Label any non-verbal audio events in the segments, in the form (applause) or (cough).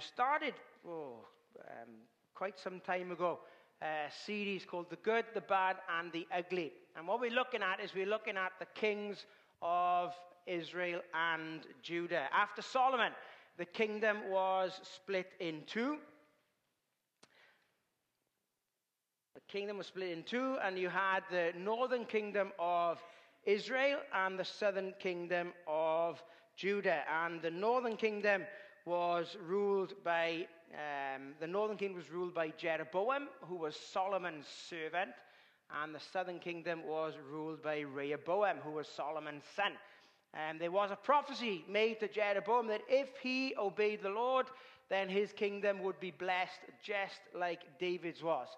started oh, um, quite some time ago a series called The Good, the Bad, and the Ugly. And what we're looking at is we're looking at the kings of Israel and Judah. After Solomon, the kingdom was split in two. The kingdom was split in two, and you had the northern kingdom of Israel and the southern kingdom of Judah. And the northern kingdom was ruled by um, the northern kingdom was ruled by Jeroboam, who was Solomon's servant, and the southern kingdom was ruled by Rehoboam, who was Solomon's son. And there was a prophecy made to Jeroboam that if he obeyed the Lord, then his kingdom would be blessed just like David's was.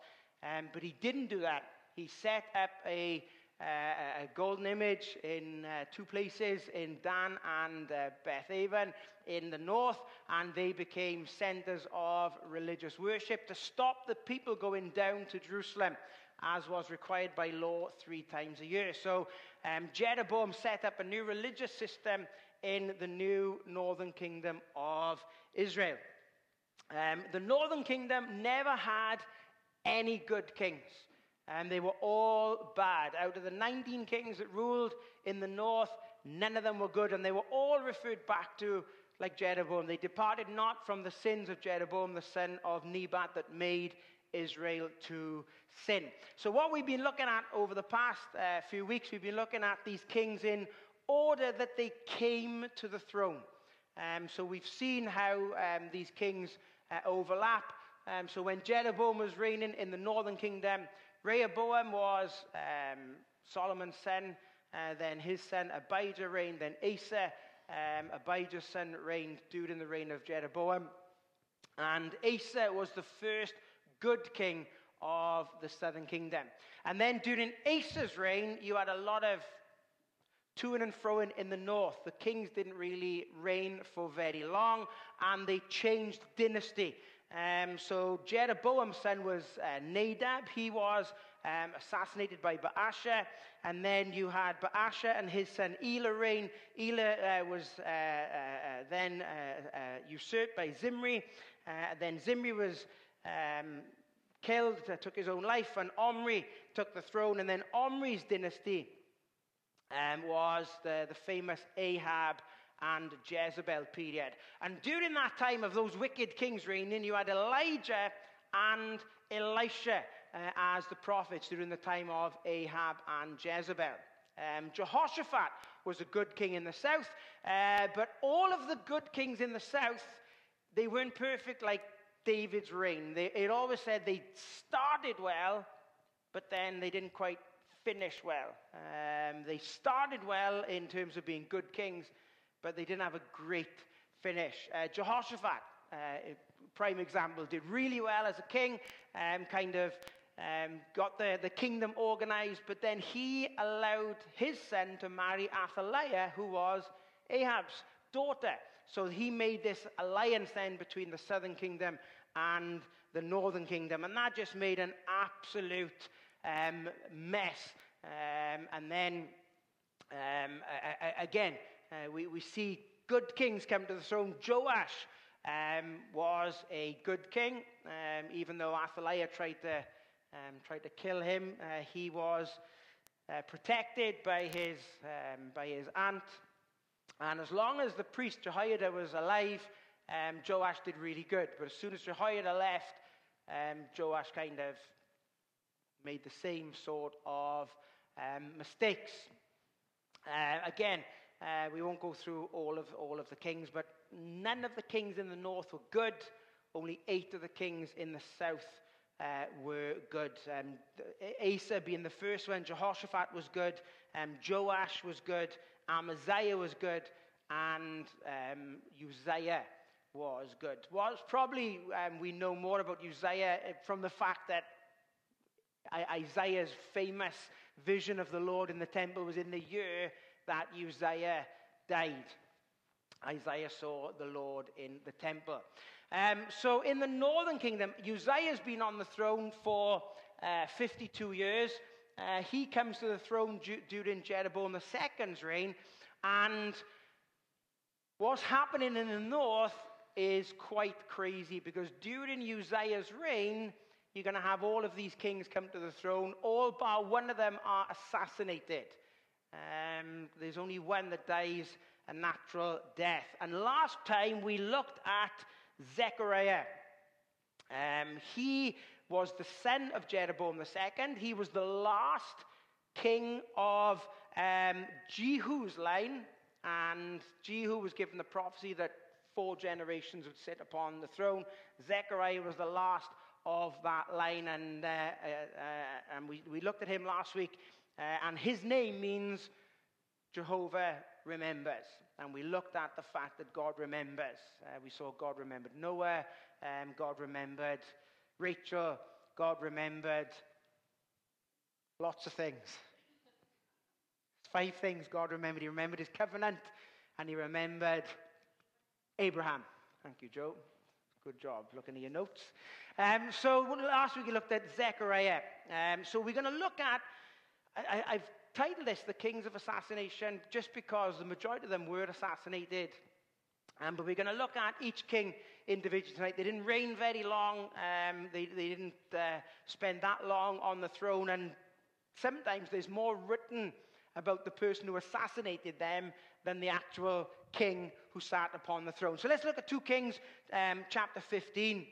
Um, but he didn't do that. He set up a, a golden image in uh, two places, in Dan and uh, Bethaven in the north, and they became centers of religious worship to stop the people going down to Jerusalem as was required by law three times a year. So um, Jeroboam set up a new religious system in the new northern kingdom of Israel. Um, the northern kingdom never had any good kings. And they were all bad. Out of the 19 kings that ruled in the north, none of them were good. And they were all referred back to like Jeroboam. They departed not from the sins of Jeroboam, the son of Nebat, that made Israel to sin. So, what we've been looking at over the past uh, few weeks, we've been looking at these kings in order that they came to the throne. Um, so, we've seen how um, these kings uh, overlap. Um, so, when Jeroboam was reigning in the northern kingdom, Rehoboam was um, Solomon's son. Uh, then his son Abijah reigned. Then Asa, um, Abijah's son, reigned during the reign of Jeroboam. And Asa was the first good king of the southern kingdom. And then during Asa's reign, you had a lot of to and froing in the north. The kings didn't really reign for very long, and they changed dynasty. Um, so Jeroboam's son was uh, Nadab. He was um, assassinated by Baasha. And then you had Baasha and his son Elah reign. Uh, was uh, uh, uh then uh, usurped by Zimri. then Zimri was um, killed, took his own life, and Omri took the throne. And then Omri's dynasty um, was the, the famous Ahab and Jezebel period. And during that time of those wicked kings reigning, you had Elijah and Elisha uh, as the prophets during the time of Ahab and Jezebel. Um, Jehoshaphat was a good king in the south, uh, but all of the good kings in the south, they weren't perfect like David's reign. They, it always said they started well, but then they didn't quite finish well. Um, they started well in terms of being good kings, but they didn't have a great finish. Uh, Jehoshaphat, uh, prime example, did really well as a king, um, kind of um, got the, the kingdom organized, but then he allowed his son to marry Athaliah, who was Ahab's daughter. So he made this alliance then between the southern kingdom and the northern kingdom. And that just made an absolute um, mess. Um, and then, um, again, uh, we, we see good kings come to the throne. Joash um, was a good king, um, even though Athaliah tried to, um, tried to kill him. Uh, he was uh, protected by his, by his aunt. And as long as the priest Jehoiada was alive, um, Joash did really good. But as soon as Jehoiada left, um, Joash kind of made the same sort of um, mistakes. Uh, again, uh, we won't go through all of, all of the kings, but none of the kings in the north were good. Only eight of the kings in the south uh, were good. Um, Asa being the first one, Jehoshaphat was good, um, Joash was good, Amaziah was good, and um, Uzziah was good. Was probably um, we know more about Uzziah uh, from the fact that Isaiah's famous vision of the Lord in the temple was in the year that Uzziah died. Isaiah saw the Lord in the temple. Um, so in the northern kingdom, Uzziah's been on the throne for uh, 52 years. Uh, he comes to the throne during Jeroboam II's reign. And what's happening in the north is quite crazy because during Uzziah's reign, you're going to have all of these kings come to the throne. All bar one of them are assassinated. Um, there's only one that dies a natural death. And last time we looked at Zechariah. Um, he was the son of Jeroboam II. He was the last king of um, Jehu's line. And Jehu was given the prophecy that four generations would sit upon the throne. Zechariah was the last of that line. And, uh, uh, uh, and we, we looked at him last week. Uh, and his name means Jehovah remembers. And we looked at the fact that God remembers. Uh, we saw God remembered Noah, um, God remembered Rachel, God remembered lots of things. Five things God remembered. He remembered his covenant and he remembered Abraham. Thank you, Joe. Good job looking at your notes. Um, so last week we looked at Zechariah. Um, so we're going to look at, I, have titled this The Kings of Assassination just because the majority of them were assassinated. Um, but we're going to look at each king individually tonight. They didn't reign very long. Um, they, they, didn't uh, spend that long on the throne. And sometimes there's more written about the person who assassinated them than the actual king who sat upon the throne. So let's look at 2 Kings um, chapter 15.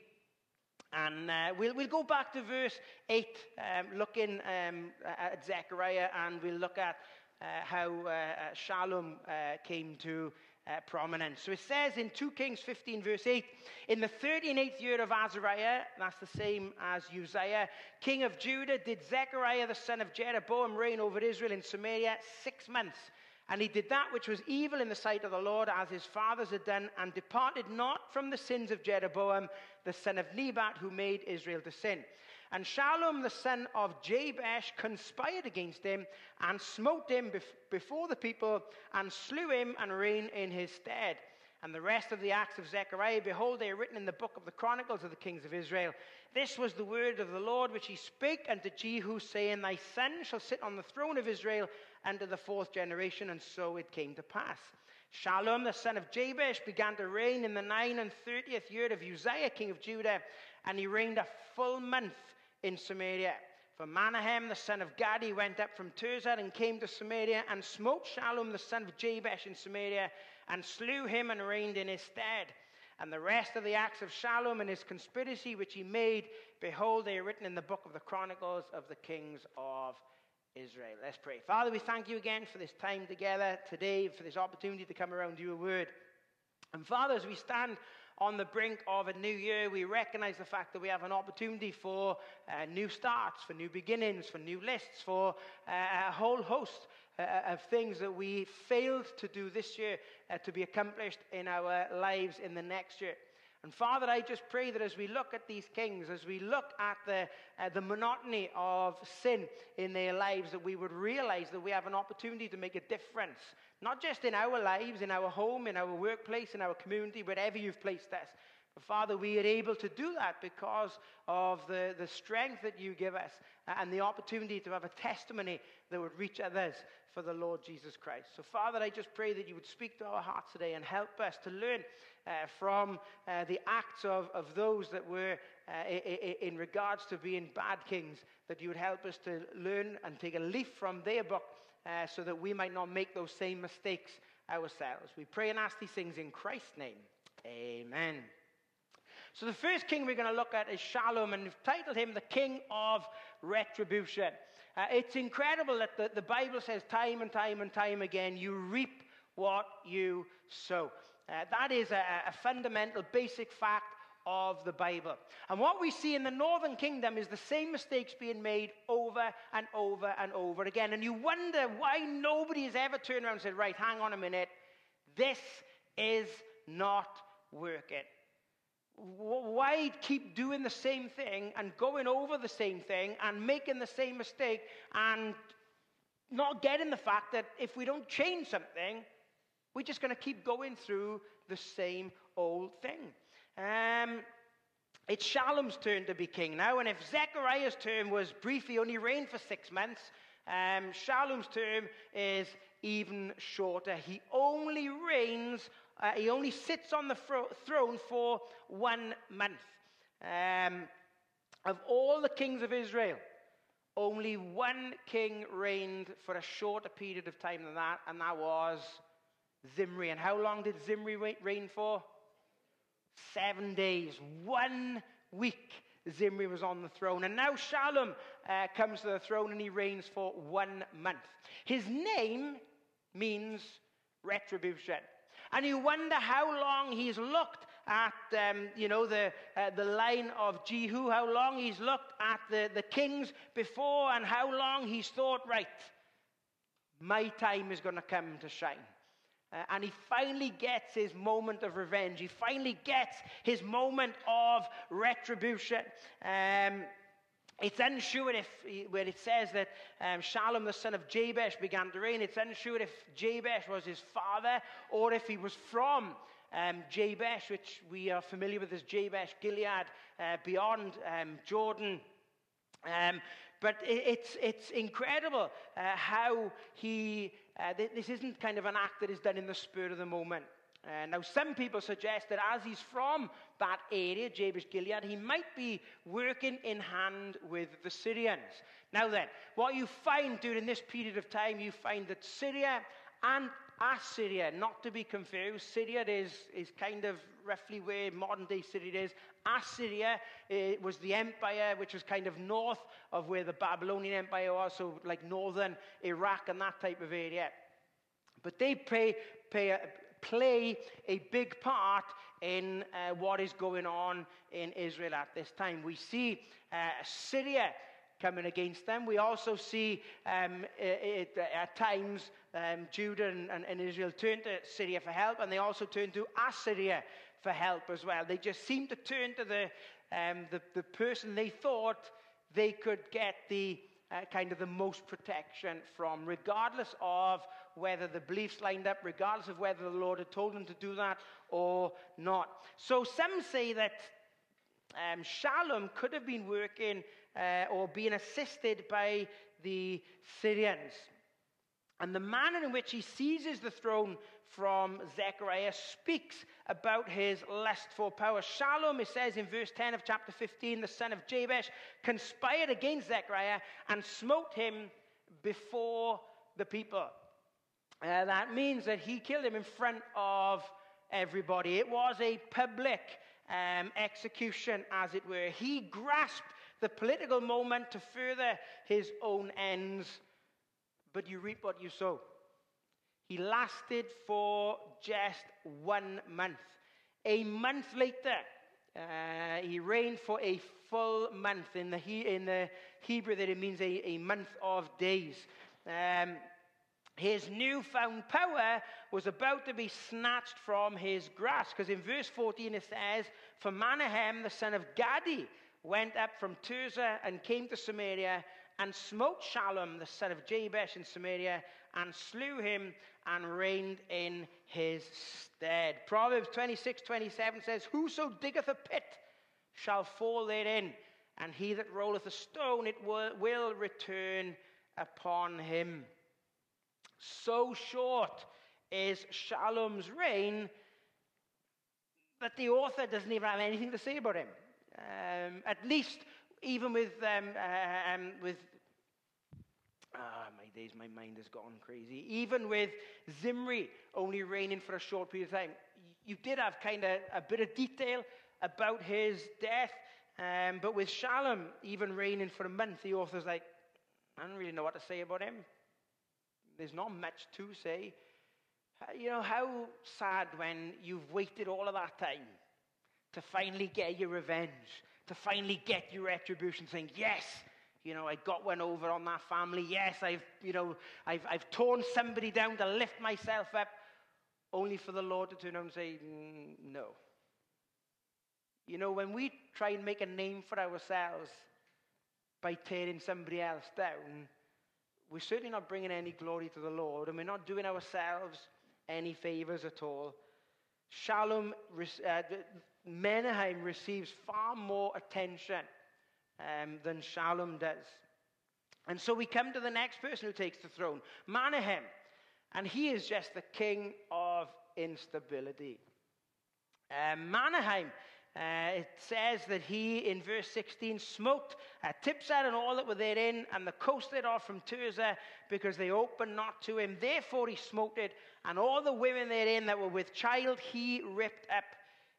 And uh, we'll, we'll go back to verse 8, um, looking um, at Zechariah, and we'll look at uh, how uh, uh Shallum uh, came to uh, prominence. So it says in 2 Kings 15, verse 8, in the 38th year of Azariah, that's the same as Uzziah, king of Judah, did Zechariah the son of Jeroboam reign over Israel in Samaria six months. And he did that which was evil in the sight of the Lord, as his fathers had done, and departed not from the sins of Jeroboam, the son of Nebat, who made Israel to sin. And Shallum, the son of Jabesh, conspired against him and smote him before the people and slew him and reigned in his stead. And the rest of the acts of Zechariah, behold, they are written in the book of the Chronicles of the kings of Israel. This was the word of the Lord which he spake unto Jehu, saying, Thy son shall sit on the throne of Israel unto the fourth generation. And so it came to pass. Shallum, the son of Jabesh, began to reign in the nine and thirtieth year of Uzziah, king of Judah, and he reigned a full month in Samaria. For Menahem, the son of Gadi, went up from Tirzah and came to Samaria and smote Shallum, the son of Jabesh, in Samaria, and slew him and reigned in his stead. And the rest of the acts of Shallum and his conspiracy which he made, behold, they are written in the book of the Chronicles of the kings of Israel. Let's pray. Father, we thank you again for this time together today, for this opportunity to come around your word. And Father, as we stand on the brink of a new year, we recognize the fact that we have an opportunity for uh, new starts, for new beginnings, for new lists, for uh, a whole host uh, of things that we failed to do this year uh, to be accomplished in our lives in the next year. And Father, I just pray that as we look at these kings, as we look at the, uh, the monotony of sin in their lives, that we would realize that we have an opportunity to make a difference, not just in our lives, in our home, in our workplace, in our community, wherever you've placed us. Father, we are able to do that because of the, the strength that you give us and the opportunity to have a testimony that would reach others for the Lord Jesus Christ. So, Father, I just pray that you would speak to our hearts today and help us to learn uh, from uh, the acts of, of those that were uh, in regards to being bad kings, that you would help us to learn and take a leaf from their book uh, so that we might not make those same mistakes ourselves. We pray and ask these things in Christ's name. Amen. So the first king we're going to look at is Shallum, and we've titled him the King of Retribution. Uh, it's incredible that the, the Bible says time and time and time again, you reap what you sow. Uh, that is a, a fundamental, basic fact of the Bible. And what we see in the northern kingdom is the same mistakes being made over and over and over again. And you wonder why nobody has ever turned around and said, right, hang on a minute, this is not working. Why keep doing the same thing and going over the same thing and making the same mistake and not getting the fact that if we don't change something, we're just going to keep going through the same old thing. Um, it's Shallum's turn to be king now, and if Zechariah's term was brief, he only reigned for six months. Um, Shallum's term is, even shorter. He only reigns, uh, he only sits on the fro- throne for one month. Um, of all the kings of Israel, only one king reigned for a shorter period of time than that, and that was Zimri. And how long did Zimri reign for? Seven days, one week. Zimri was on the throne. And now Shalom uh, comes to the throne and he reigns for one month. His name means retribution. And you wonder how long he's looked at, um, you know, the, uh, the line of Jehu, how long he's looked at the, the kings before, and how long he's thought, right, my time is going to come to shine. Uh, and he finally gets his moment of revenge. He finally gets his moment of retribution. Um, it's unsure if, where it says that um, Shalom, the son of Jabesh, began to reign, it's unsure if Jabesh was his father or if he was from um, Jabesh, which we are familiar with as Jabesh Gilead, uh, beyond um, Jordan. Um, but it, it's, it's incredible uh, how he, uh, this isn't kind of an act that is done in the spur of the moment. Uh, now, some people suggest that as he's from that area, Jabesh Gilead, he might be working in hand with the Syrians. Now, then, what you find during this period of time, you find that Syria and Assyria, not to be confused, Syria is, is kind of roughly where modern day Syria is. Assyria uh, was the empire which was kind of north of where the Babylonian Empire was, so like northern Iraq and that type of area. But they pay, pay, play a big part in uh, what is going on in Israel at this time. We see uh, Syria coming against them. We also see um, it, it, at times um, Judah and, and, and, Israel turn to Syria for help, and they also turn to Assyria for help as well. They just seem to turn to the, um, the, the person they thought they could get the uh, kind of the most protection from, regardless of whether the beliefs lined up, regardless of whether the Lord had told them to do that or not. So some say that um, Shalom could have been working uh, or being assisted by the Syrians. And the manner in which he seizes the throne from Zechariah speaks about his lust for power. Shalom, it says in verse 10 of chapter 15, the son of Jabesh conspired against Zechariah and smote him before the people. Uh, that means that he killed him in front of everybody. It was a public um, execution, as it were. He grasped the political moment to further his own ends, but you reap what you sow. He lasted for just one month. A month later, uh, he reigned for a full month. In the, he, in the Hebrew, that it means a, a month of days. Um, his newfound power was about to be snatched from his grasp. Because in verse 14 it says, For Menahem, the son of Gadi, went up from Tirzah and came to Samaria and smote Shalom, the son of Jabesh in Samaria, and slew him and reigned in his stead. Proverbs 26 27 says, Whoso diggeth a pit shall fall therein, and he that rolleth a stone, it will, will return upon him. So short is Shalom's reign that the author doesn't even have anything to say about him. Um, at least, even with, um, uh, um, with Ah, my days, my mind has gone crazy. Even with Zimri only reigning for a short period of time, you did have kind of a bit of detail about his death. Um, but with Shalom even reigning for a month, the author's like, I don't really know what to say about him. There's not much to say. You know, how sad when you've waited all of that time to finally get your revenge, to finally get your retribution, saying, Yes, you know, I got one over on that family. Yes, I've, you know, I've, I've torn somebody down to lift myself up, only for the Lord to turn around and say, mm, No. You know, when we try and make a name for ourselves by tearing somebody else down, we're certainly not bringing any glory to the Lord, and we're not doing ourselves any favors at all. Shalom, uh, Menahem receives far more attention um, than Shalom does. And so we come to the next person who takes the throne, Menahem. And he is just the king of instability. Uh, Menahem, uh, it says that he, in verse 16, smoked uh, Tiphsah and all that were therein, and the coast thereof from Tirzah, because they opened not to him. Therefore he smote it, and all the women therein that were with child he ripped up.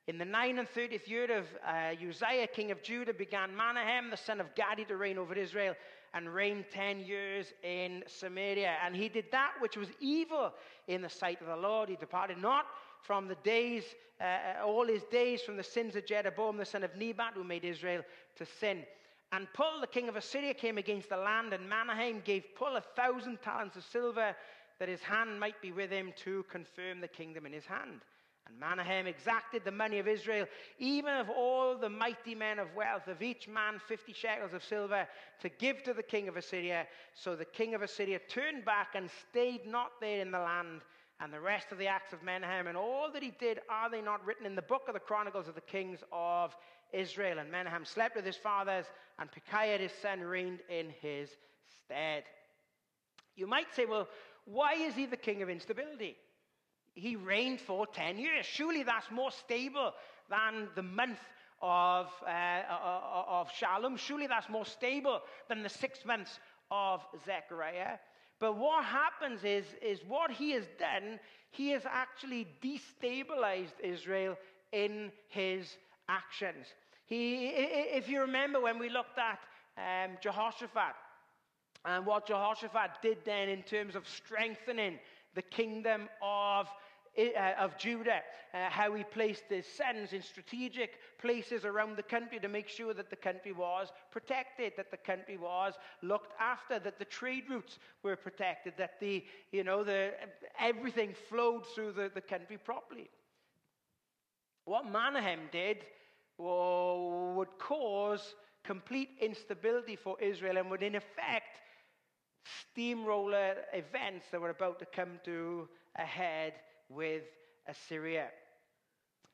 In the nine and thirtieth year of uh, Uzziah, king of Judah, began Menahem, the son of Gadi, to reign over Israel, and reigned ten years in Samaria. And he did that which was evil in the sight of the Lord. He departed not from the days, uh, uh, all his days, from the sins of Jeroboam, the son of Nebat, who made Israel to sin. And Pul, the king of Assyria, came against the land, and Menahem gave Pul a thousand talents of silver, that his hand might be with him to confirm the kingdom in his hand. And Menahem exacted the money of Israel, even of all the mighty men of wealth, of each man fifty shekels of silver, to give to the king of Assyria. So the king of Assyria turned back and stayed not there in the land. And the rest of the acts of Menahem and all that he did, are they not written in the book of the Chronicles of the kings of Israel? And Menahem slept with his fathers, and Pekahiah his son reigned in his stead. You might say, well, why is he the king of instability? he reigned for 10 years. Surely that's more stable than the month of, uh, uh, uh, of Shallum. Surely that's more stable than the six months of Zechariah. But what happens is, is what he has done, he has actually destabilized Israel in his actions. He, if you remember when we looked at um, Jehoshaphat and what Jehoshaphat did then in terms of strengthening the kingdom of uh, of Judah, uh, how he placed his sons in strategic places around the country to make sure that the country was protected, that the country was looked after, that the trade routes were protected, that the, you know, the, everything flowed through the, the country properly. What Menahem did would cause complete instability for Israel and would, in effect, steamroller events that were about to come to a head with Assyria.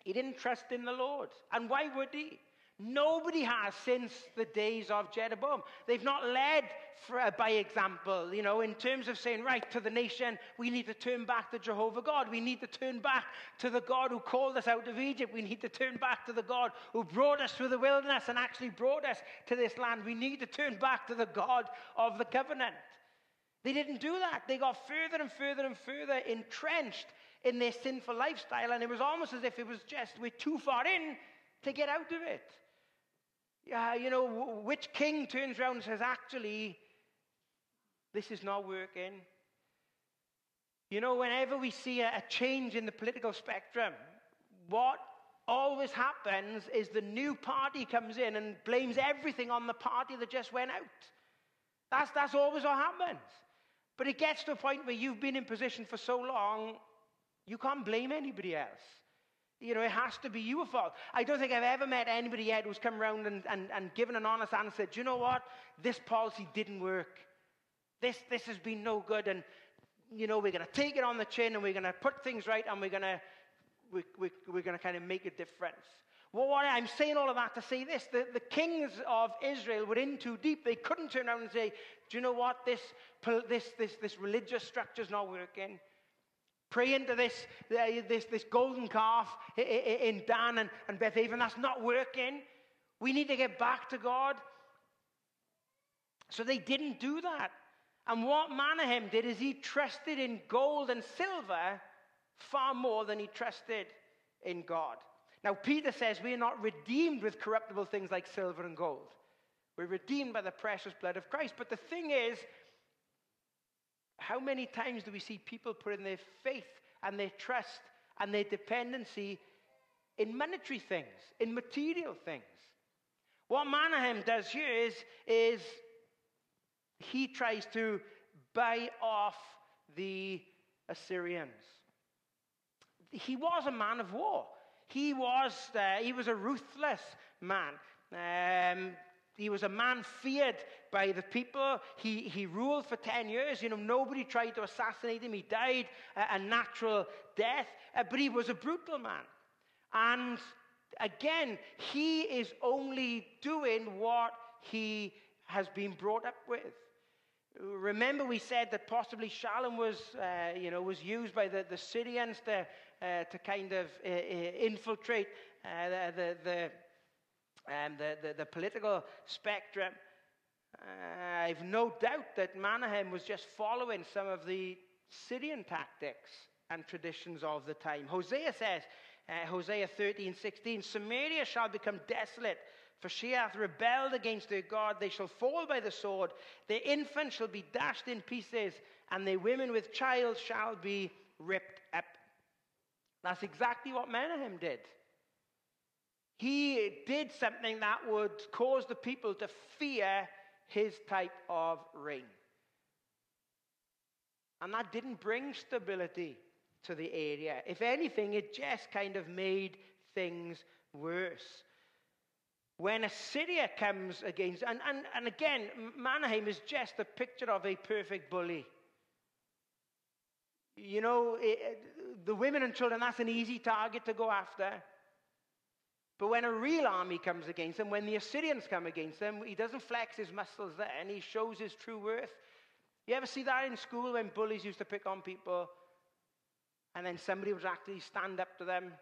He didn't trust in the Lord. And why would he? Nobody has since the days of Jeroboam. They've not led for, uh, by example, you know, in terms of saying, right, to the nation, we need to turn back to Jehovah God. We need to turn back to the God who called us out of Egypt. We need to turn back to the God who brought us through the wilderness and actually brought us to this land. We need to turn back to the God of the covenant. They didn't do that. They got further and further and further entrenched in their sinful lifestyle, and it was almost as if it was just we're too far in to get out of it. Yeah, you know, which king turns around and says, actually, this is not working? You know, whenever we see a, a change in the political spectrum, what always happens is the new party comes in and blames everything on the party that just went out. That's, that's always what happens. But it gets to a point where you've been in position for so long, you can't blame anybody else. You know, it has to be your fault. I don't think I've ever met anybody yet who's come around and, and, and given an honest answer. said, you know what? This policy didn't work. This, this has been no good. And, you know, we're going to take it on the chin and we're going to put things right and we're going to, we, we, we're going to kind of make a difference. Well, what I'm saying all of that to say this the, the kings of Israel were in too deep. They couldn't turn around and say, Do you know what? This, this, this, this religious structure's not working pray into this, uh, this, this golden calf in Dan and, and Beth. That's not working. We need to get back to God. So they didn't do that. And what Menahem did is he trusted in gold and silver far more than he trusted in God. Now, Peter says we are not redeemed with corruptible things like silver and gold. We're redeemed by the precious blood of Christ. But the thing is, how many times do we see people put in their faith and their trust and their dependency in monetary things, in material things? What Menahem does here is, is he tries to buy off the Assyrians. He was a man of war. He was, uh, he was a ruthless man. Um, he was a man feared by the people. He, he ruled for 10 years. You know, nobody tried to assassinate him. He died a, a natural death, uh, but he was a brutal man. And again, he is only doing what he has been brought up with. Remember, we said that possibly Shalom was, uh, you know, was used by the, the Syrians to, uh, to kind of uh, uh infiltrate uh, the, the, um, the, the, the, political spectrum. Uh, I've no doubt that Menahem was just following some of the Syrian tactics and traditions of the time. Hosea says, Hosea 13, 16, Samaria shall become desolate for she hath rebelled against her God. They shall fall by the sword. Their infants shall be dashed in pieces, and their women with child shall be ripped up. That's exactly what Menahem did. He did something that would cause the people to fear his type of reign. And that didn't bring stability to the area. If anything, it just kind of made things worse when Assyria comes against, and, and, and again, Menahem is just a picture of a perfect bully. You know, it, the women and children, that's an easy target to go after. But when a real army comes against them, when the Assyrians come against them, he doesn't flex his muscles there and he shows his true worth. You ever see that in school when bullies used to pick on people and then somebody would actually stand up to them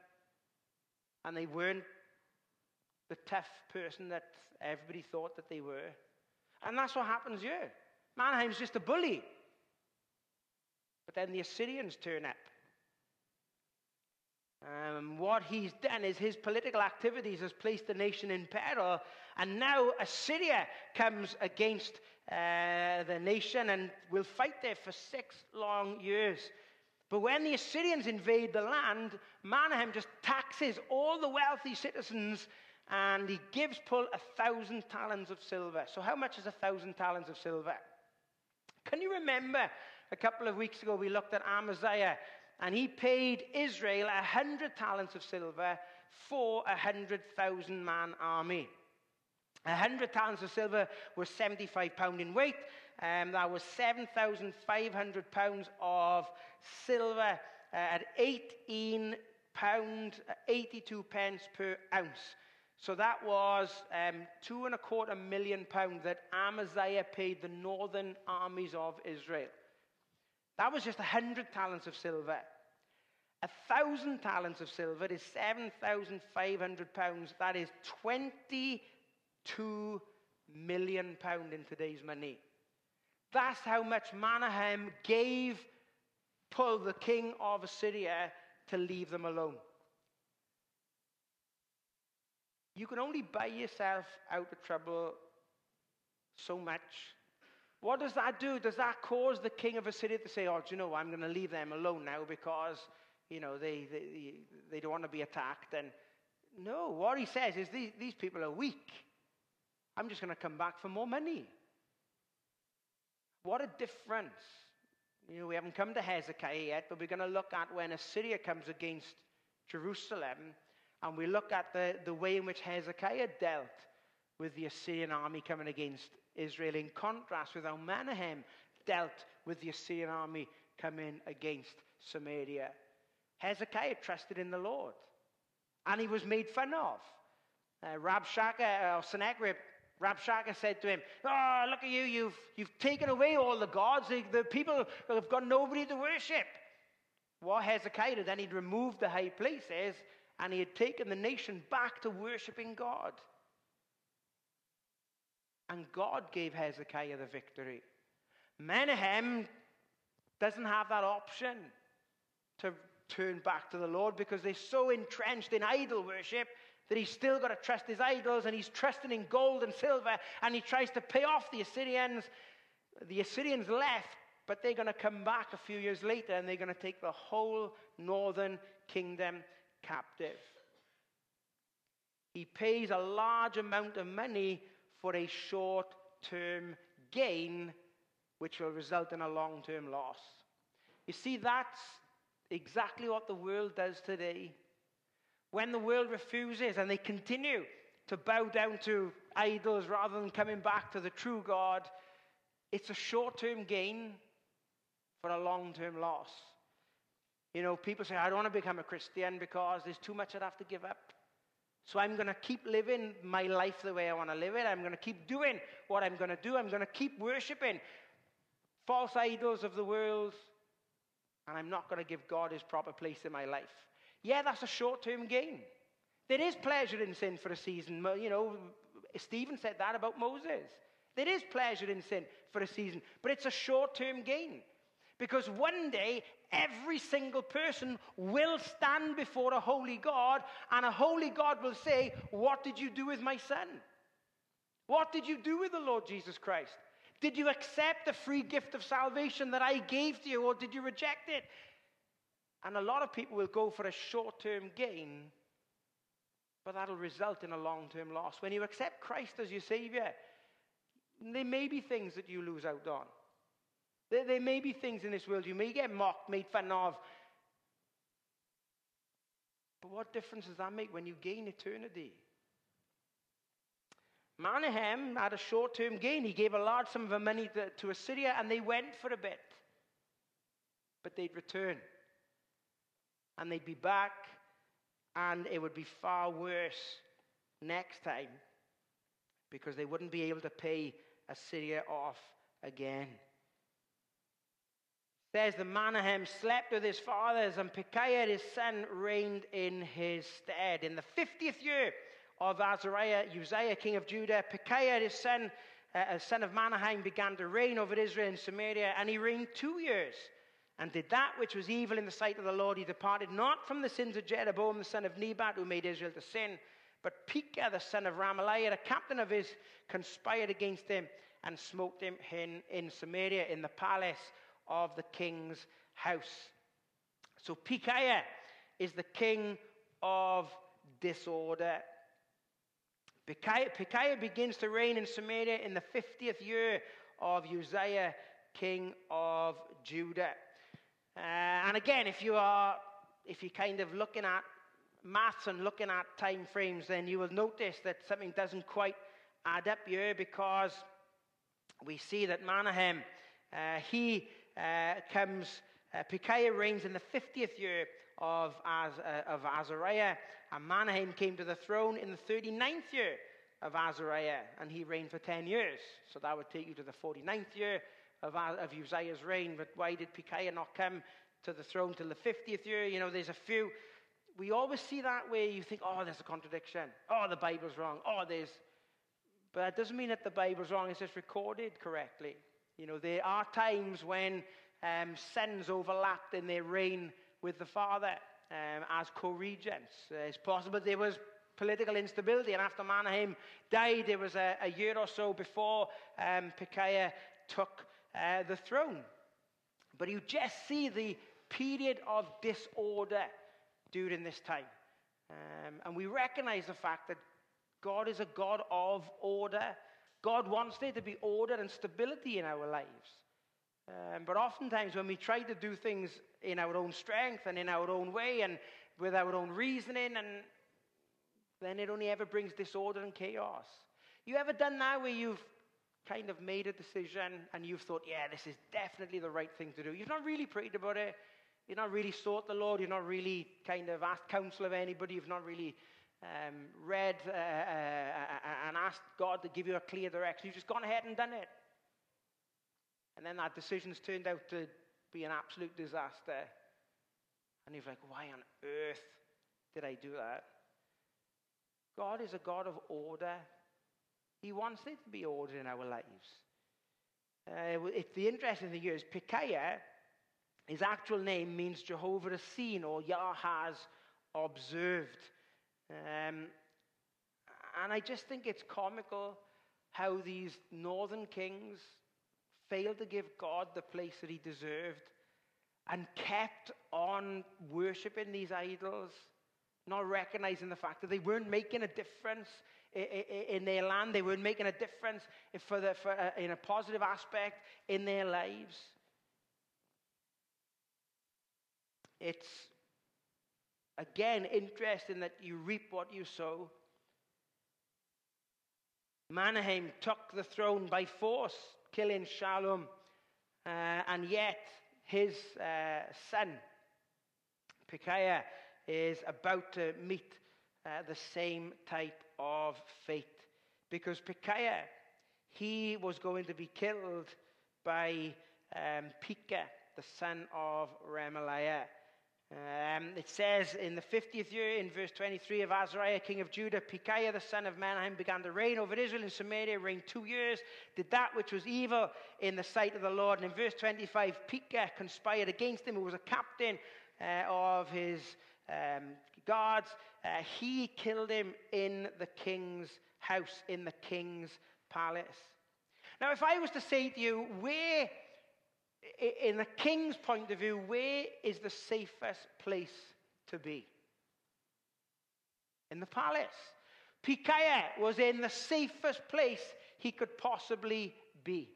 and they weren't the tough person that everybody thought that they were. And that's what happens here. Menahem's just a bully. But then the Assyrians turn up. Um, what he's done is his political activities has placed the nation in peril, and now Assyria comes against uh, the nation and will fight there for six long years. But when the Assyrians invade the land, Menahem just taxes all the wealthy citizens and he gives Pul a thousand talents of silver. So, how much is a thousand talents of silver? Can you remember a couple of weeks ago we looked at Amaziah and he paid Israel a hundred talents of silver for a hundred thousand man army. A hundred talents of silver was 75 pound in weight. Um, that was 7,500 pounds of silver uh, at 18 pound, uh, 82 pence per ounce. So that was um, two and a quarter million pounds that Amaziah paid the northern armies of Israel. That was just a hundred talents of silver. A thousand talents of silver is 7,500 pounds. That is 22 million pound in today's money. That's how much Menahem gave Pul, the king of Assyria, to leave them alone. You can only buy yourself out of trouble so much. What does that do? Does that cause the king of Assyria to say, oh, do you know, I'm going to leave them alone now because, you know, they, they, they don't want to be attacked? And no, what he says is these, these people are weak. I'm just going to come back for more money. What a difference. You know, we haven't come to Hezekiah yet, but we're going to look at when Assyria comes against Jerusalem and we look at the, the way in which Hezekiah dealt with the Assyrian army coming against Israel, in contrast with how Menahem dealt with the Assyrian army coming against Samaria. Hezekiah trusted in the Lord, and he was made fun of. Uh, Rabshakeh, or Sennacherib, Rabshakeh said to him, Oh, look at you, you've, you've taken away all the gods. The, the people have got nobody to worship. What Hezekiah did, then he'd removed the high places and he had taken the nation back to worshiping God. And God gave Hezekiah the victory. Menahem doesn't have that option to turn back to the Lord because they're so entrenched in idol worship that he's still got to trust his idols and he's trusting in gold and silver and he tries to pay off the Assyrians. The Assyrians left, but they're going to come back a few years later and they're going to take the whole northern kingdom captive. He pays a large amount of money for a short term gain, which will result in a long term loss. You see, that's exactly what the world does today. When the world refuses and they continue to bow down to idols rather than coming back to the true God, it's a short term gain for a long term loss. You know, people say, I don't want to become a Christian because there's too much I'd have to give up. So I'm going to keep living my life the way I want to live it. I'm going to keep doing what I'm going to do. I'm going to keep worshiping. false idols of the world, and I'm not going to give God his proper place in my life. Yeah, that's a short term gain. There is pleasure in sin for a season. You know, Stephen said that about Moses. There is pleasure in sin for a season, but it's a short term gain. Because one day, every single person will stand before a holy God, and a holy God will say, What did you do with my son? What did you do with the Lord Jesus Christ? Did you accept the free gift of salvation that I gave to you, or did you reject it? And a lot of people will go for a short term gain, but that'll result in a long term loss. When you accept Christ as your Savior, there may be things that you lose out on. There, there may be things in this world you may get mocked, made fun of. But what difference does that make when you gain eternity? Menahem had a short term gain. He gave a large sum of money to, to Assyria and they went for a bit. But they'd return. And they'd be back and it would be far worse next time because they wouldn't be able to pay Assyria off again says the Menahem slept with his fathers, and Pekahiah his son reigned in his stead. In the 50th year of Azariah, Uzziah, king of Judah, Pekahiah his son, uh, son of Menahem, began to reign over Israel and Samaria, and he reigned two years. And did that which was evil in the sight of the Lord. He departed not from the sins of Jeroboam, the son of Nebat, who made Israel to sin, but Pekah, the son of Remaliah, the captain of his, conspired against him and smote him in, in Samaria in the palace of the king's house. So Pekahiah is the king of disorder. Pekahiah begins to reign in Samaria in the 50th year of Uzziah, king of Judah. Uh, and again, if you are, if you're kind of looking at maths and looking at time frames, then you will notice that something doesn't quite add up here because we see that Menahem, uh, he uh, comes, uh, reigns in the 50th year of, Az, uh, of Azariah, and Menahem came to the throne in the 39th year of Azariah, and he reigned for 10 years. So that would take you to the 49th year of, of Uzziah's reign. But why did Pekahiah not come to the throne till the 50th year? You know, there's a few. We always see that where you think, oh, there's a contradiction. Oh, the Bible's wrong. Oh, there's. But that doesn't mean that the Bible's wrong, it's just recorded correctly. You know, there are times when um, sins overlapped in their reign with the father um, as co-regents. Uh, it's possible there was political instability, and after Menahem died, there was a, a year or so before um, took uh, the throne. But you just see the period of disorder during this time. Um, and we recognize the fact that God is a God of order. God wants there to be order and stability in our lives. Um, but oftentimes, when we try to do things in our own strength and in our own way and with our own reasoning, and then it only ever brings disorder and chaos. You ever done that where you've kind of made a decision and you've thought, yeah, this is definitely the right thing to do? You've not really prayed about it. You've not really sought the Lord. You've not really kind of asked counsel of anybody. You've not really um, read uh, uh, uh, and asked God to give you a clear direction. You've just gone ahead and done it. And then that decision's turned out to be an absolute disaster. And you're like, why on earth did I do that? God is a God of order. He wants there to be order in our lives. Uh, it's the interesting thing here is Pekahiah, his actual name means Jehovah has seen or Yah has observed. Um, and I just think it's comical how these northern kings failed to give God the place that he deserved and kept on worshiping these idols, not recognizing the fact that they weren't making a difference in their land, they weren't making a difference for the, for, uh, in a positive aspect in their lives. It's Again, interesting that you reap what you sow. Menahem took the throne by force, killing Shallum, uh, and yet his uh, son, Pekahiah, is about to meet uh, the same type of fate. Because Pekahiah, he was going to be killed by um, Pekah, the son of Remaliah. Um, it says in the 50th year, in verse 23 of Azariah, king of Judah, Pekahiah the son of Menahem began to reign over Israel and Samaria, reigned two years, did that which was evil in the sight of the Lord. And in verse 25, Pekah conspired against him, who was a captain uh, of his um, guards. Uh, he killed him in the king's house, in the king's palace. Now, if I was to say to you, where in the king's point of view, where is the safest place to be? In the palace. Pekahiah was in the safest place he could possibly be.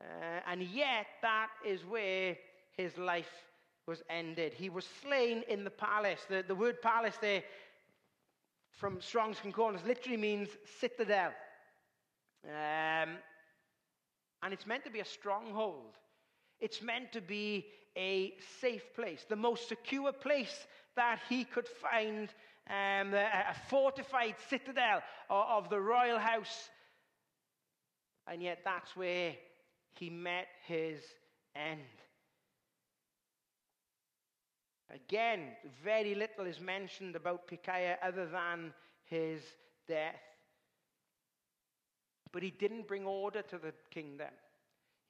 Uh, and yet, that is where his life was ended. He was slain in the palace. The, the word palace there from Strong's Concordance literally means citadel. Um, and it's meant to be a stronghold. It's meant to be a safe place, the most secure place that he could find, um, a fortified citadel of the royal house. And yet, that's where he met his end. Again, very little is mentioned about Pekahiah other than his death. But he didn't bring order to the kingdom.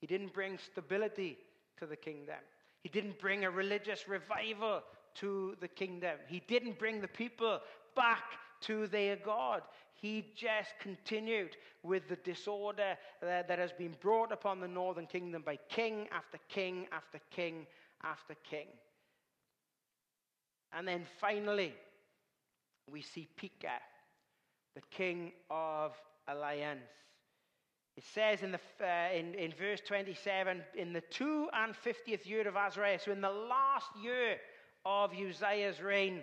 He didn't bring stability to the kingdom. He didn't bring a religious revival to the kingdom. He didn't bring the people back to their God. He just continued with the disorder that, that has been brought upon the northern kingdom by king after king after king after king. And then finally, we see Pekah, the king of alliance. It says in, the, uh, in, in verse 27 in the two and fiftieth year of Azariah, so in the last year of Uzziah's reign,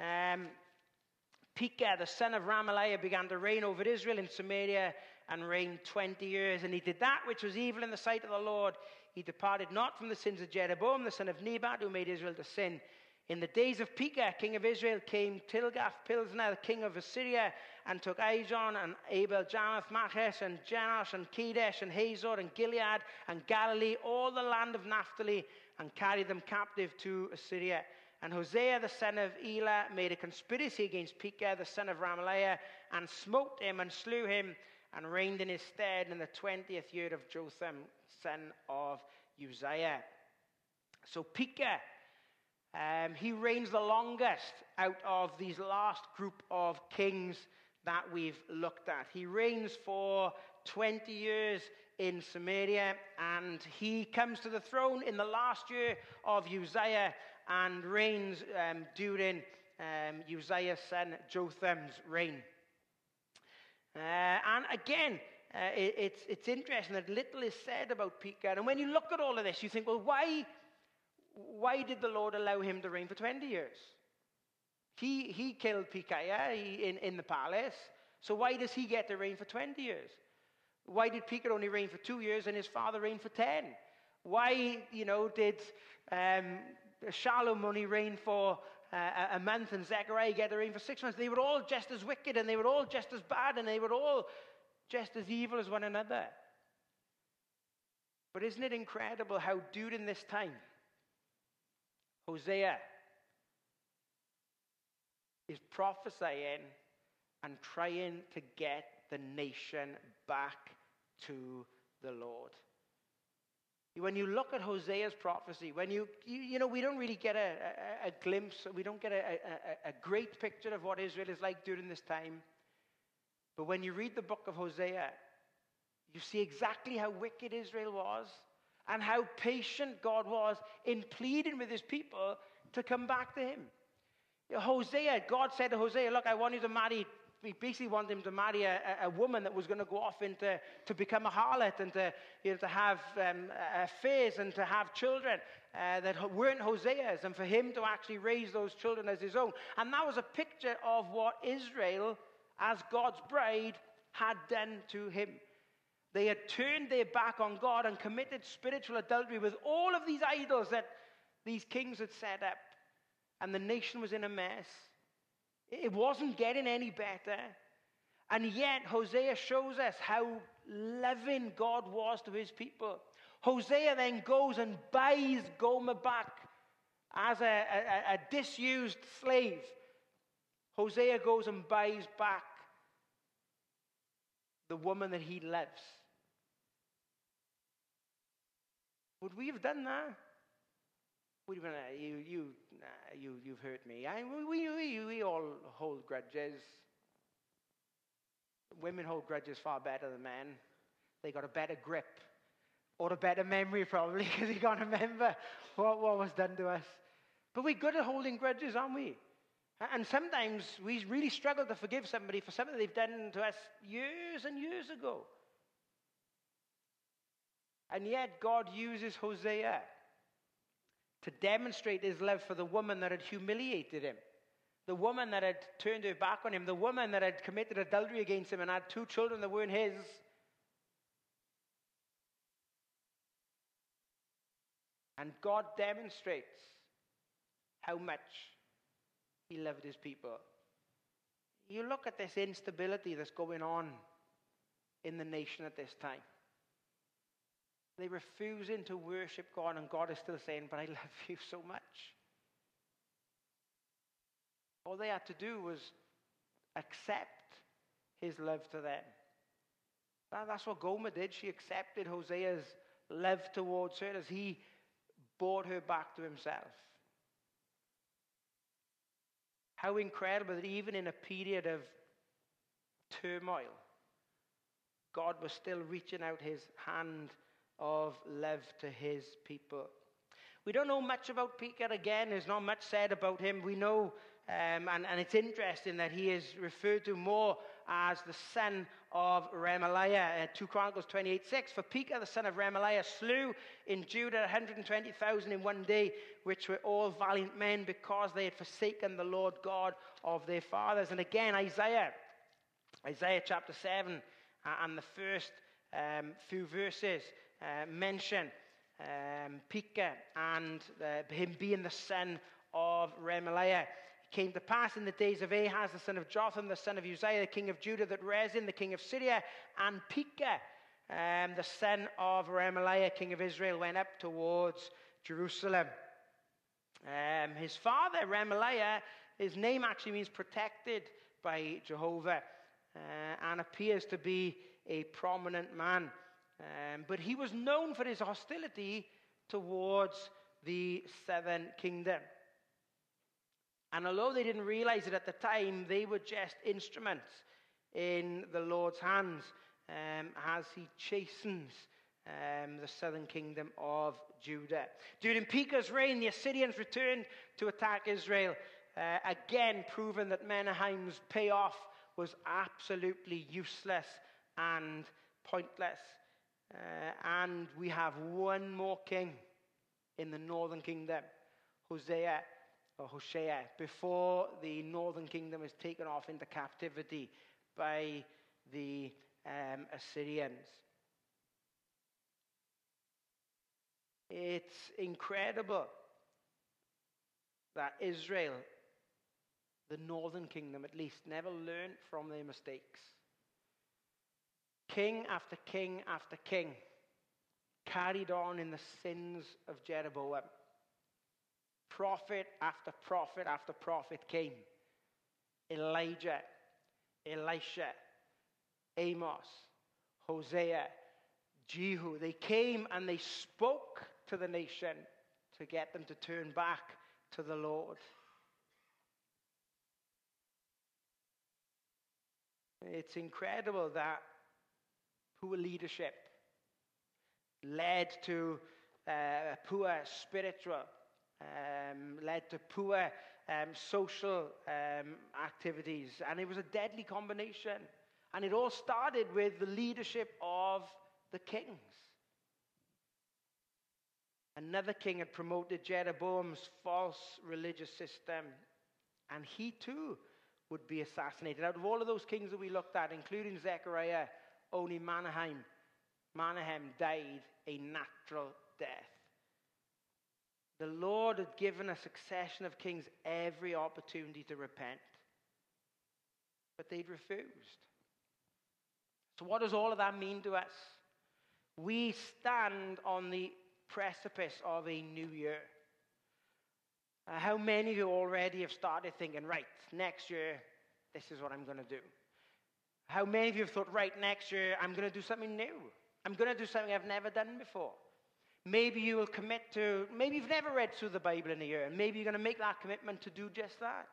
um, Pekah, the son of Remaliah, began to reign over Israel in Samaria and reigned 20 years. And he did that which was evil in the sight of the Lord. He departed not from the sins of Jeroboam, the son of Nebat, who made Israel to sin. In the days of Pekah, king of Israel, came Tilgath-Pilneser, king of Assyria, and took Ajon and Abel, Jarmuth, Maches, and Janosh, and Kedesh, and Hazor, and Gilead, and Galilee, all the land of Naphtali, and carried them captive to Assyria. And Hosea, the son of Elah, made a conspiracy against Pekah, the son of Remaliah, and smote him and slew him, and reigned in his stead in the twentieth year of Jotham, son of Uzziah. So Pekah um, he reigns the longest out of these last group of kings that we've looked at. He reigns for 20 years in Samaria, and he comes to the throne in the last year of Uzziah and reigns um, during um, Uzziah's son Jotham's reign. Uh, and again, uh, it, it's, it's interesting that little is said about Pekah. And when you look at all of this, you think, well, why, why did the Lord allow him to reign for 20 years? He, he killed Pekahiah in, in the palace. So why does he get to reign for 20 years? Why did Pekah only reign for two years and his father reign for 10? Why, you know, did um, Shallum only reign for uh, a month and Zechariah get to reign for six months? They were all just as wicked and they were all just as bad and they were all just as evil as one another. But isn't it incredible how during this time, Hosea is prophesying and trying to get the nation back to the Lord. When you look at Hosea's prophecy, when you, you, you know, we don't really get a, a, a glimpse, we don't get a, a, a great picture of what Israel is like during this time. But when you read the book of Hosea, you see exactly how wicked Israel was and how patient God was in pleading with his people to come back to him. Hosea, God said to Hosea, Look, I want you to marry, we basically want him to marry a, a woman that was going to go off into to become a harlot and to, you know, to have um, affairs and to have children uh, that weren't Hosea's, and for him to actually raise those children as his own. And that was a picture of what Israel, as God's bride, had done to him. They had turned their back on God and committed spiritual adultery with all of these idols that these kings had set up. And the nation was in a mess. It wasn't getting any better. And yet, Hosea shows us how loving God was to his people. Hosea then goes and buys Gomer back as a, a, a disused slave. Hosea goes and buys back the woman that he loves. Would we have done uh, that? Would you, you, you, you, you've hurt me. I, we, we, we all hold grudges. Women hold grudges far better than men. They got a better grip or a better memory, probably, because they can't remember what, what was done to us. But we're good at holding grudges, aren't we? And sometimes we really struggle to forgive somebody for something they've done to us years and years ago. And yet, God uses Hosea to demonstrate his love for the woman that had humiliated him, the woman that had turned her back on him, the woman that had committed adultery against him and had two children that weren't his. And God demonstrates how much he loved his people. You look at this instability that's going on in the nation at this time. They refusing to worship God, and God is still saying, But I love you so much. All they had to do was accept his love to them. That's what Gomer did. She accepted Hosea's love towards her as he brought her back to himself. How incredible that even in a period of turmoil, God was still reaching out his hand of love to his people. We don't know much about Pekah again. There's not much said about him. We know, um, and, and it's interesting that he is referred to more as the son of Remaliah. Uh, 2 Chronicles 28 6. For Pekah, the son of Remaliah, slew in Judah 120,000 in one day, which were all valiant men because they had forsaken the Lord God of their fathers. And again, Isaiah, Isaiah chapter 7, uh, and the first um, few verses uh, mention um, Pekah and uh, him being the son of Remaliah came to pass in the days of Ahaz, the son of Jotham, the son of Uzziah, the king of Judah, that Rezin, the king of Syria, and Pekah, um, the son of Remaliah, king of Israel, went up towards Jerusalem. Um, his father, Remaliah, his name actually means protected by Jehovah uh, and appears to be a prominent man. Um, but he was known for his hostility towards the southern kingdom. And although they didn't realize it at the time, they were just instruments in the Lord's hands um, as he chastens um, the southern kingdom of Judah. During Pekah's reign, the Assyrians returned to attack Israel, uh, again proving that Menahem,'s payoff was absolutely useless and pointless. Uh, and we have one more king in the northern kingdom, Hosea or Hoshea, before the northern kingdom is taken off into captivity by the um, Assyrians. It's incredible that Israel, the northern kingdom at least, never learned from their mistakes. King after king after king carried on in the sins of Jeroboam. Prophet after prophet after prophet came Elijah, Elisha, Amos, Hosea, Jehu. They came and they spoke to the nation to get them to turn back to the Lord. It's incredible that poor leadership led to uh, poor spiritual um, led to poor um, social um, activities. And it was a deadly combination. And it all started with the leadership of the kings. Another king had promoted Jeroboam's false religious system, and he too would be assassinated. Out of all of those kings that we looked at, including Zechariah, only Menahem, Menahem died a natural death. The Lord had given a succession of kings every opportunity to repent, but they'd refused. So, what does all of that mean to us? We stand on the precipice of a new year. Uh, how many of you already have started thinking, right, next year, this is what I'm going to do? How many of you have thought, right, next year, I'm going to do something new? I'm going to do something I've never done before. Maybe you will commit to, maybe you've never read through the Bible in a year, and maybe you're going to make that commitment to do just that.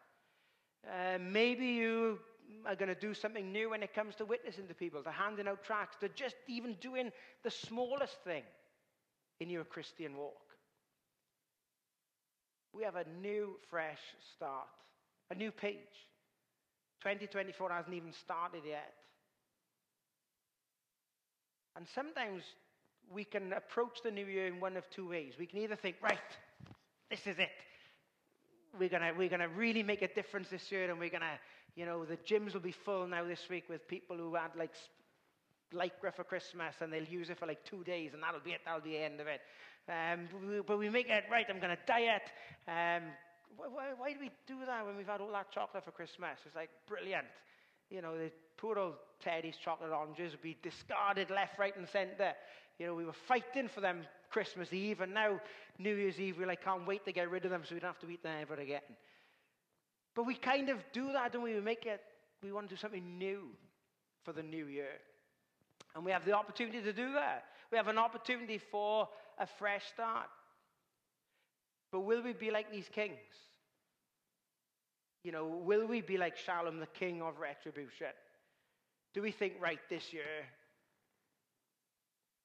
Uh, maybe you are going to do something new when it comes to witnessing to people, to handing out tracts, to just even doing the smallest thing in your Christian walk. We have a new, fresh start, a new page. 2024 hasn't even started yet. And sometimes we can approach the new year in one of two ways. We can either think, right, this is it. We're gonna we're gonna really make a difference this year, and we're to, you know, the gyms will be full now this week with people who had like lycra for Christmas, and they'll use it for like two days, and that'll be it. That'll be the end of it. Um, but we make it right. I'm to diet. Um, why, why, do we do that when we've had all that chocolate for Christmas? It's like brilliant. You know, the poor old Terry's chocolate oranges would be discarded left, right, and centre. You know, we were fighting for them Christmas Eve, and now New Year's Eve, we're like, can't wait to get rid of them so we don't have to eat them ever again. But we kind of do that, don't we? We make it, we want to do something new for the new year. And we have the opportunity to do that. We have an opportunity for a fresh start. But will we be like these kings? You know, will we be like Shallum, the king of retribution? Do we think, right, this year,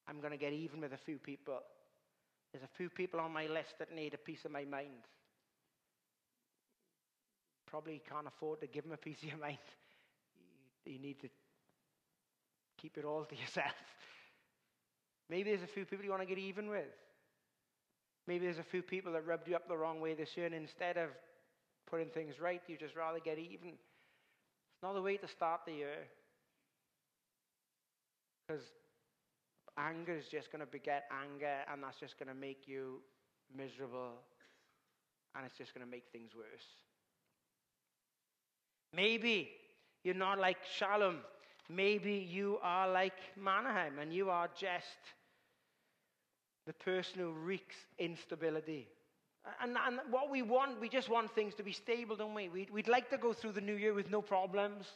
I'm going to get even with a few people? There's a few people on my list that need a piece of my mind. Probably can't afford to give them a piece of your mind. You, need to keep it all to (laughs) yourself. Maybe there's a few people you want to get even with. Maybe there's a few people that rubbed you up the wrong way this year, and instead of putting things right, you just rather get even. It's not a way to start the year. Because anger is just going to beget anger, and that's just going to make you miserable, and it's just going to make things worse. Maybe you're not like Shallum. Maybe you are like Menahem, and you are just the person who wreaks instability. And, and, what we want, we just want things to be stable, don't we? We'd, we'd like to go through the new year with no problems.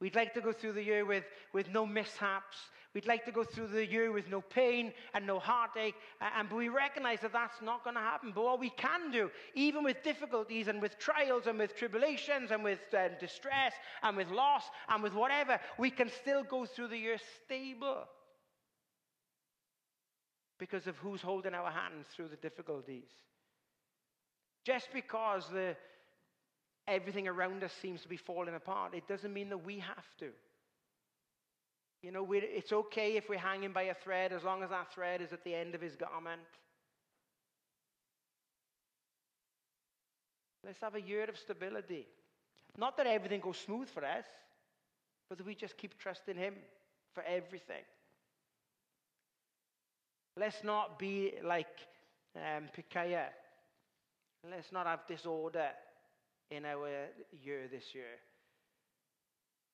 We'd like to go through the year with, with no mishaps. We'd like to go through the year with no pain and no heartache. And but we recognize that that's not going to happen. But what we can do, even with difficulties and with trials and with tribulations and with uh, distress and with loss and with whatever, we can still go through the year stable because of who's holding our hands through the difficulties. Just because the, everything around us seems to be falling apart, it doesn't mean that we have to. You know, it's okay if we're hanging by a thread as long as that thread is at the end of his garment. Let's have a year of stability. Not that everything goes smooth for us, but that we just keep trusting him for everything. Let's not be like um. Let's not have disorder in our year this year.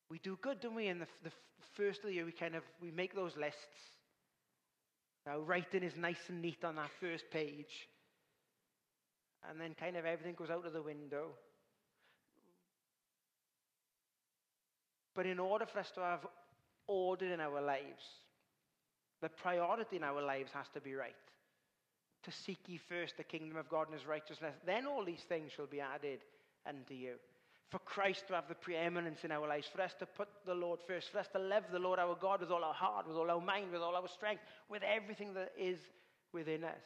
We do good, don't we? In the, the first of the year, we kind of we make those lists. Now, writing is nice and neat on that first page. And then kind of everything goes out of the window. But in order for us to have order in our lives, the priority in our lives has to be right. To seek ye first the kingdom of God and his righteousness, then all these things shall be added unto you. For Christ to have the preeminence in our lives, for us to put the Lord first, for us to love the Lord our God with all our heart, with all our mind, with all our strength, with everything that is within us.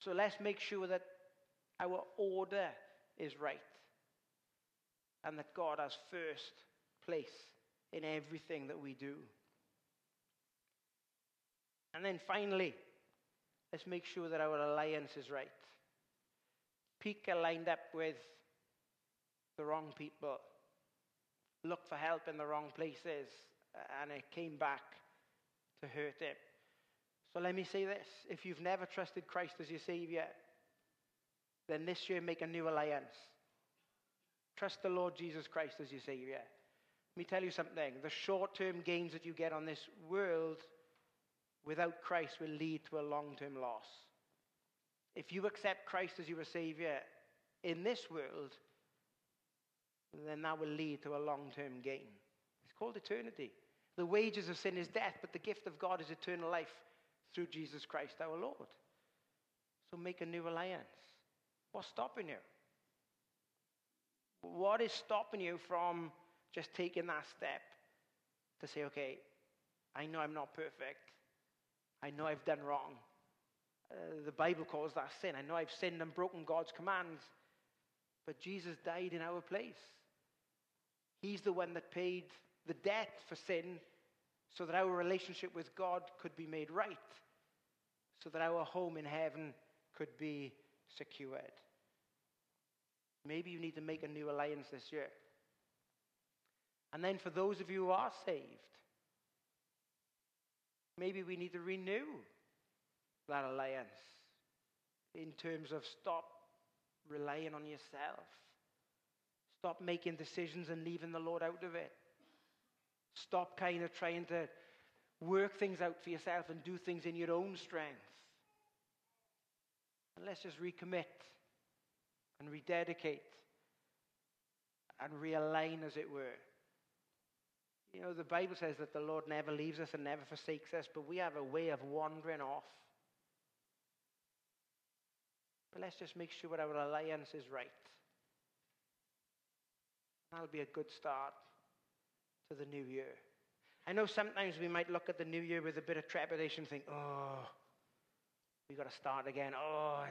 So let's make sure that our order is right and that God has first place in everything that we do. And then finally, let's make sure that our alliance is right. Pekah lined up with the wrong people, looked for help in the wrong places, and it came back to hurt him. So let me say this if you've never trusted Christ as your Savior, then this year make a new alliance. Trust the Lord Jesus Christ as your Savior. Let me tell you something the short term gains that you get on this world without Christ will lead to a long term loss. If you accept Christ as your Savior in this world, then that will lead to a long term gain. It's called eternity. The wages of sin is death, but the gift of God is eternal life through Jesus Christ our Lord. So make a new alliance. What's stopping you? What is stopping you from just taking that step to say, okay, I know I'm not perfect. I know I've done wrong. Uh, the Bible calls that sin. I know I've sinned and broken God's commands. But Jesus died in our place. He's the one that paid the debt for sin so that our relationship with God could be made right, so that our home in heaven could be secured. Maybe you need to make a new alliance this year. And then for those of you who are saved, maybe we need to renew that alliance in terms of stop relying on yourself. Stop making decisions and leaving the Lord out of it. Stop kind of trying to work things out for yourself and do things in your own strength. And let's just recommit and rededicate and realign, as it were. You know, the Bible says that the Lord never leaves us and never forsakes us, but we have a way of wandering off. But let's just make sure our alliance is right. That'll be a good start to the new year. I know sometimes we might look at the new year with a bit of trepidation and think, oh, we've got to start again. Oh,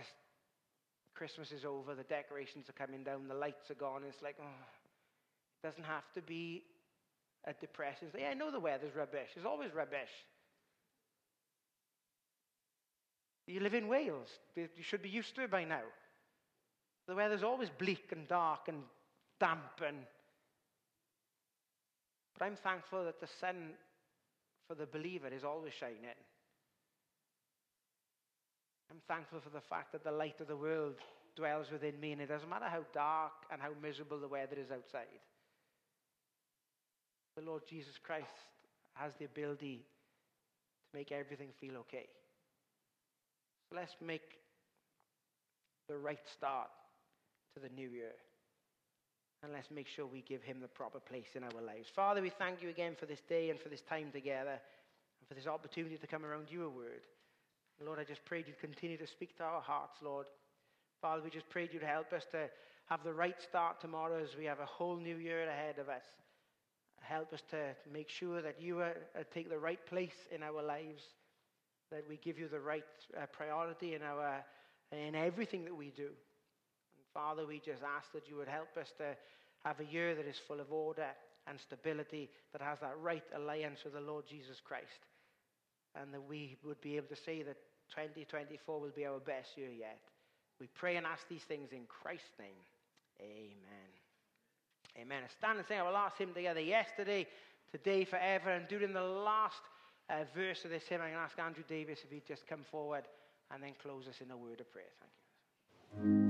Christmas is over, the decorations are coming down, the lights are gone. It's like, oh, it doesn't have to be a depressing thing. Yeah, I know the weather's rubbish. It's always rubbish. You live in Wales. You should be used to it by now. The weather's always bleak and dark and damp and but I'm thankful that the sun for the believer is always shining. I'm thankful for the fact that the light of the world dwells within me, and it doesn't matter how dark and how miserable the weather is outside. The Lord Jesus Christ has the ability to make everything feel okay. So let's make the right start to the new year. And let's make sure we give him the proper place in our lives. Father, we thank you again for this day and for this time together and for this opportunity to come around your word. Lord, I just pray you'd continue to speak to our hearts, Lord. Father, we just pray you'd help us to have the right start tomorrow as we have a whole new year ahead of us. Help us to make sure that you uh, take the right place in our lives, that we give you the right uh, priority in, our, in everything that we do. And Father, we just ask that you would help us to have a year that is full of order and stability, that has that right alliance with the Lord Jesus Christ. And that we would be able to say that 2024 will be our best year yet. We pray and ask these things in Christ's name. Amen. Amen. I stand and sing our last hymn together yesterday, today, forever. And during the last uh, verse of this hymn, I'm going to ask Andrew Davis if he'd just come forward and then close us in a word of prayer. Thank you.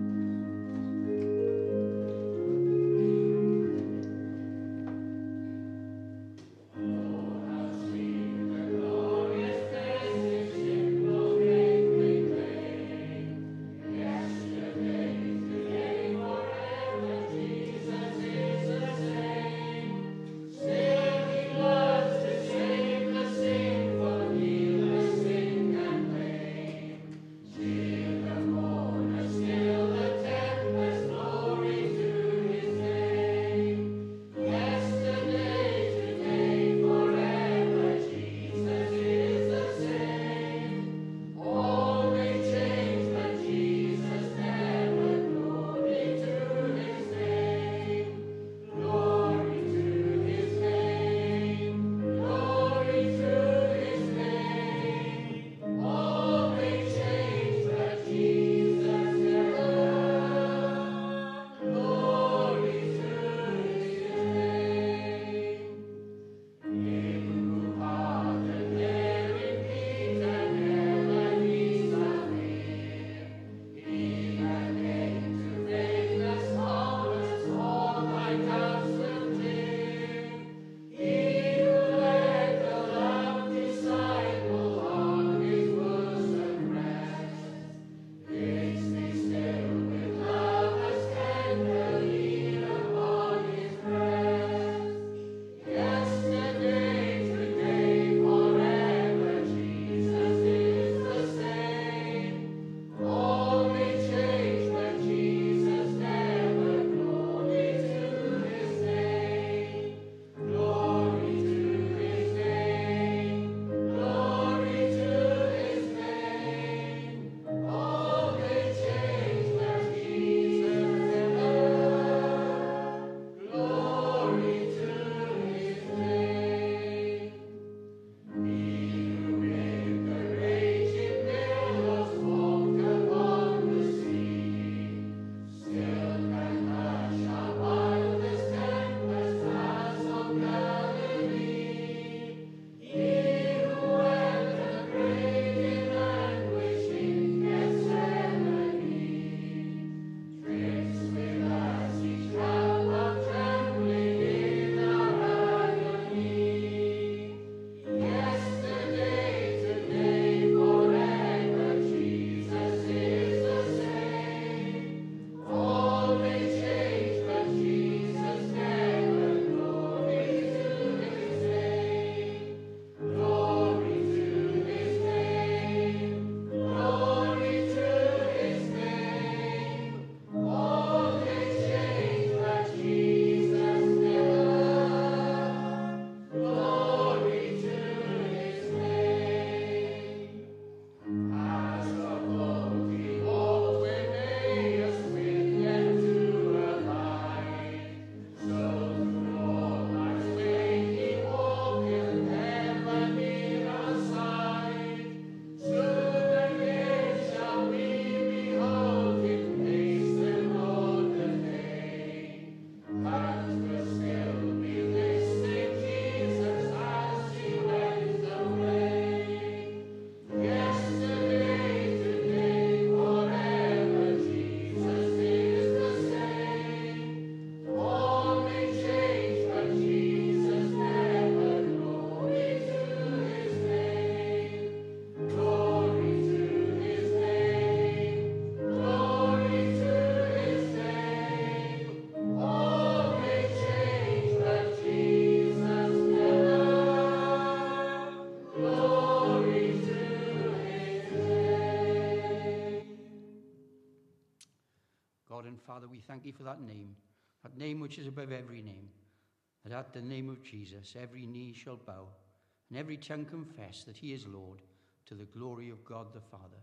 Father, we thank you for that name, that name which is above every name, that at the name of Jesus every knee shall bow and every tongue confess that he is Lord to the glory of God the Father.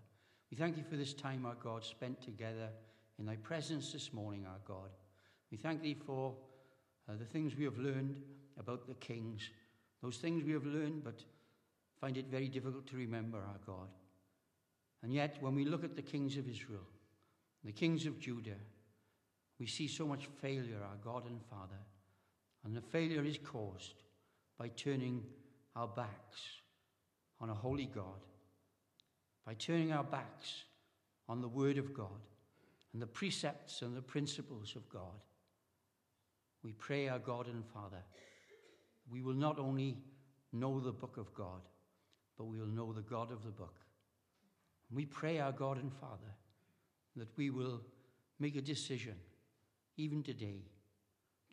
We thank you for this time, our God, spent together in thy presence this morning, our God. We thank thee for uh, the things we have learned about the kings, those things we have learned but find it very difficult to remember, our God. And yet, when we look at the kings of Israel, the kings of Judah, we see so much failure, our God and Father. And the failure is caused by turning our backs on a holy God, by turning our backs on the Word of God and the precepts and the principles of God. We pray, our God and Father, we will not only know the book of God, but we will know the God of the book. We pray, our God and Father, that we will make a decision, even today,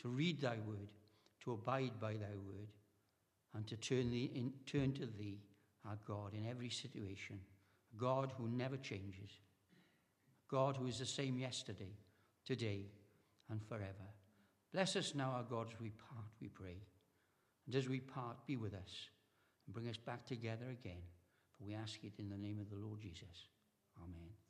to read thy word, to abide by thy word, and to turn, thee in, turn to thee, our God, in every situation. God who never changes. God who is the same yesterday, today, and forever. Bless us now, our God, as we part, we pray. And as we part, be with us and bring us back together again. For we ask it in the name of the Lord Jesus. Amen.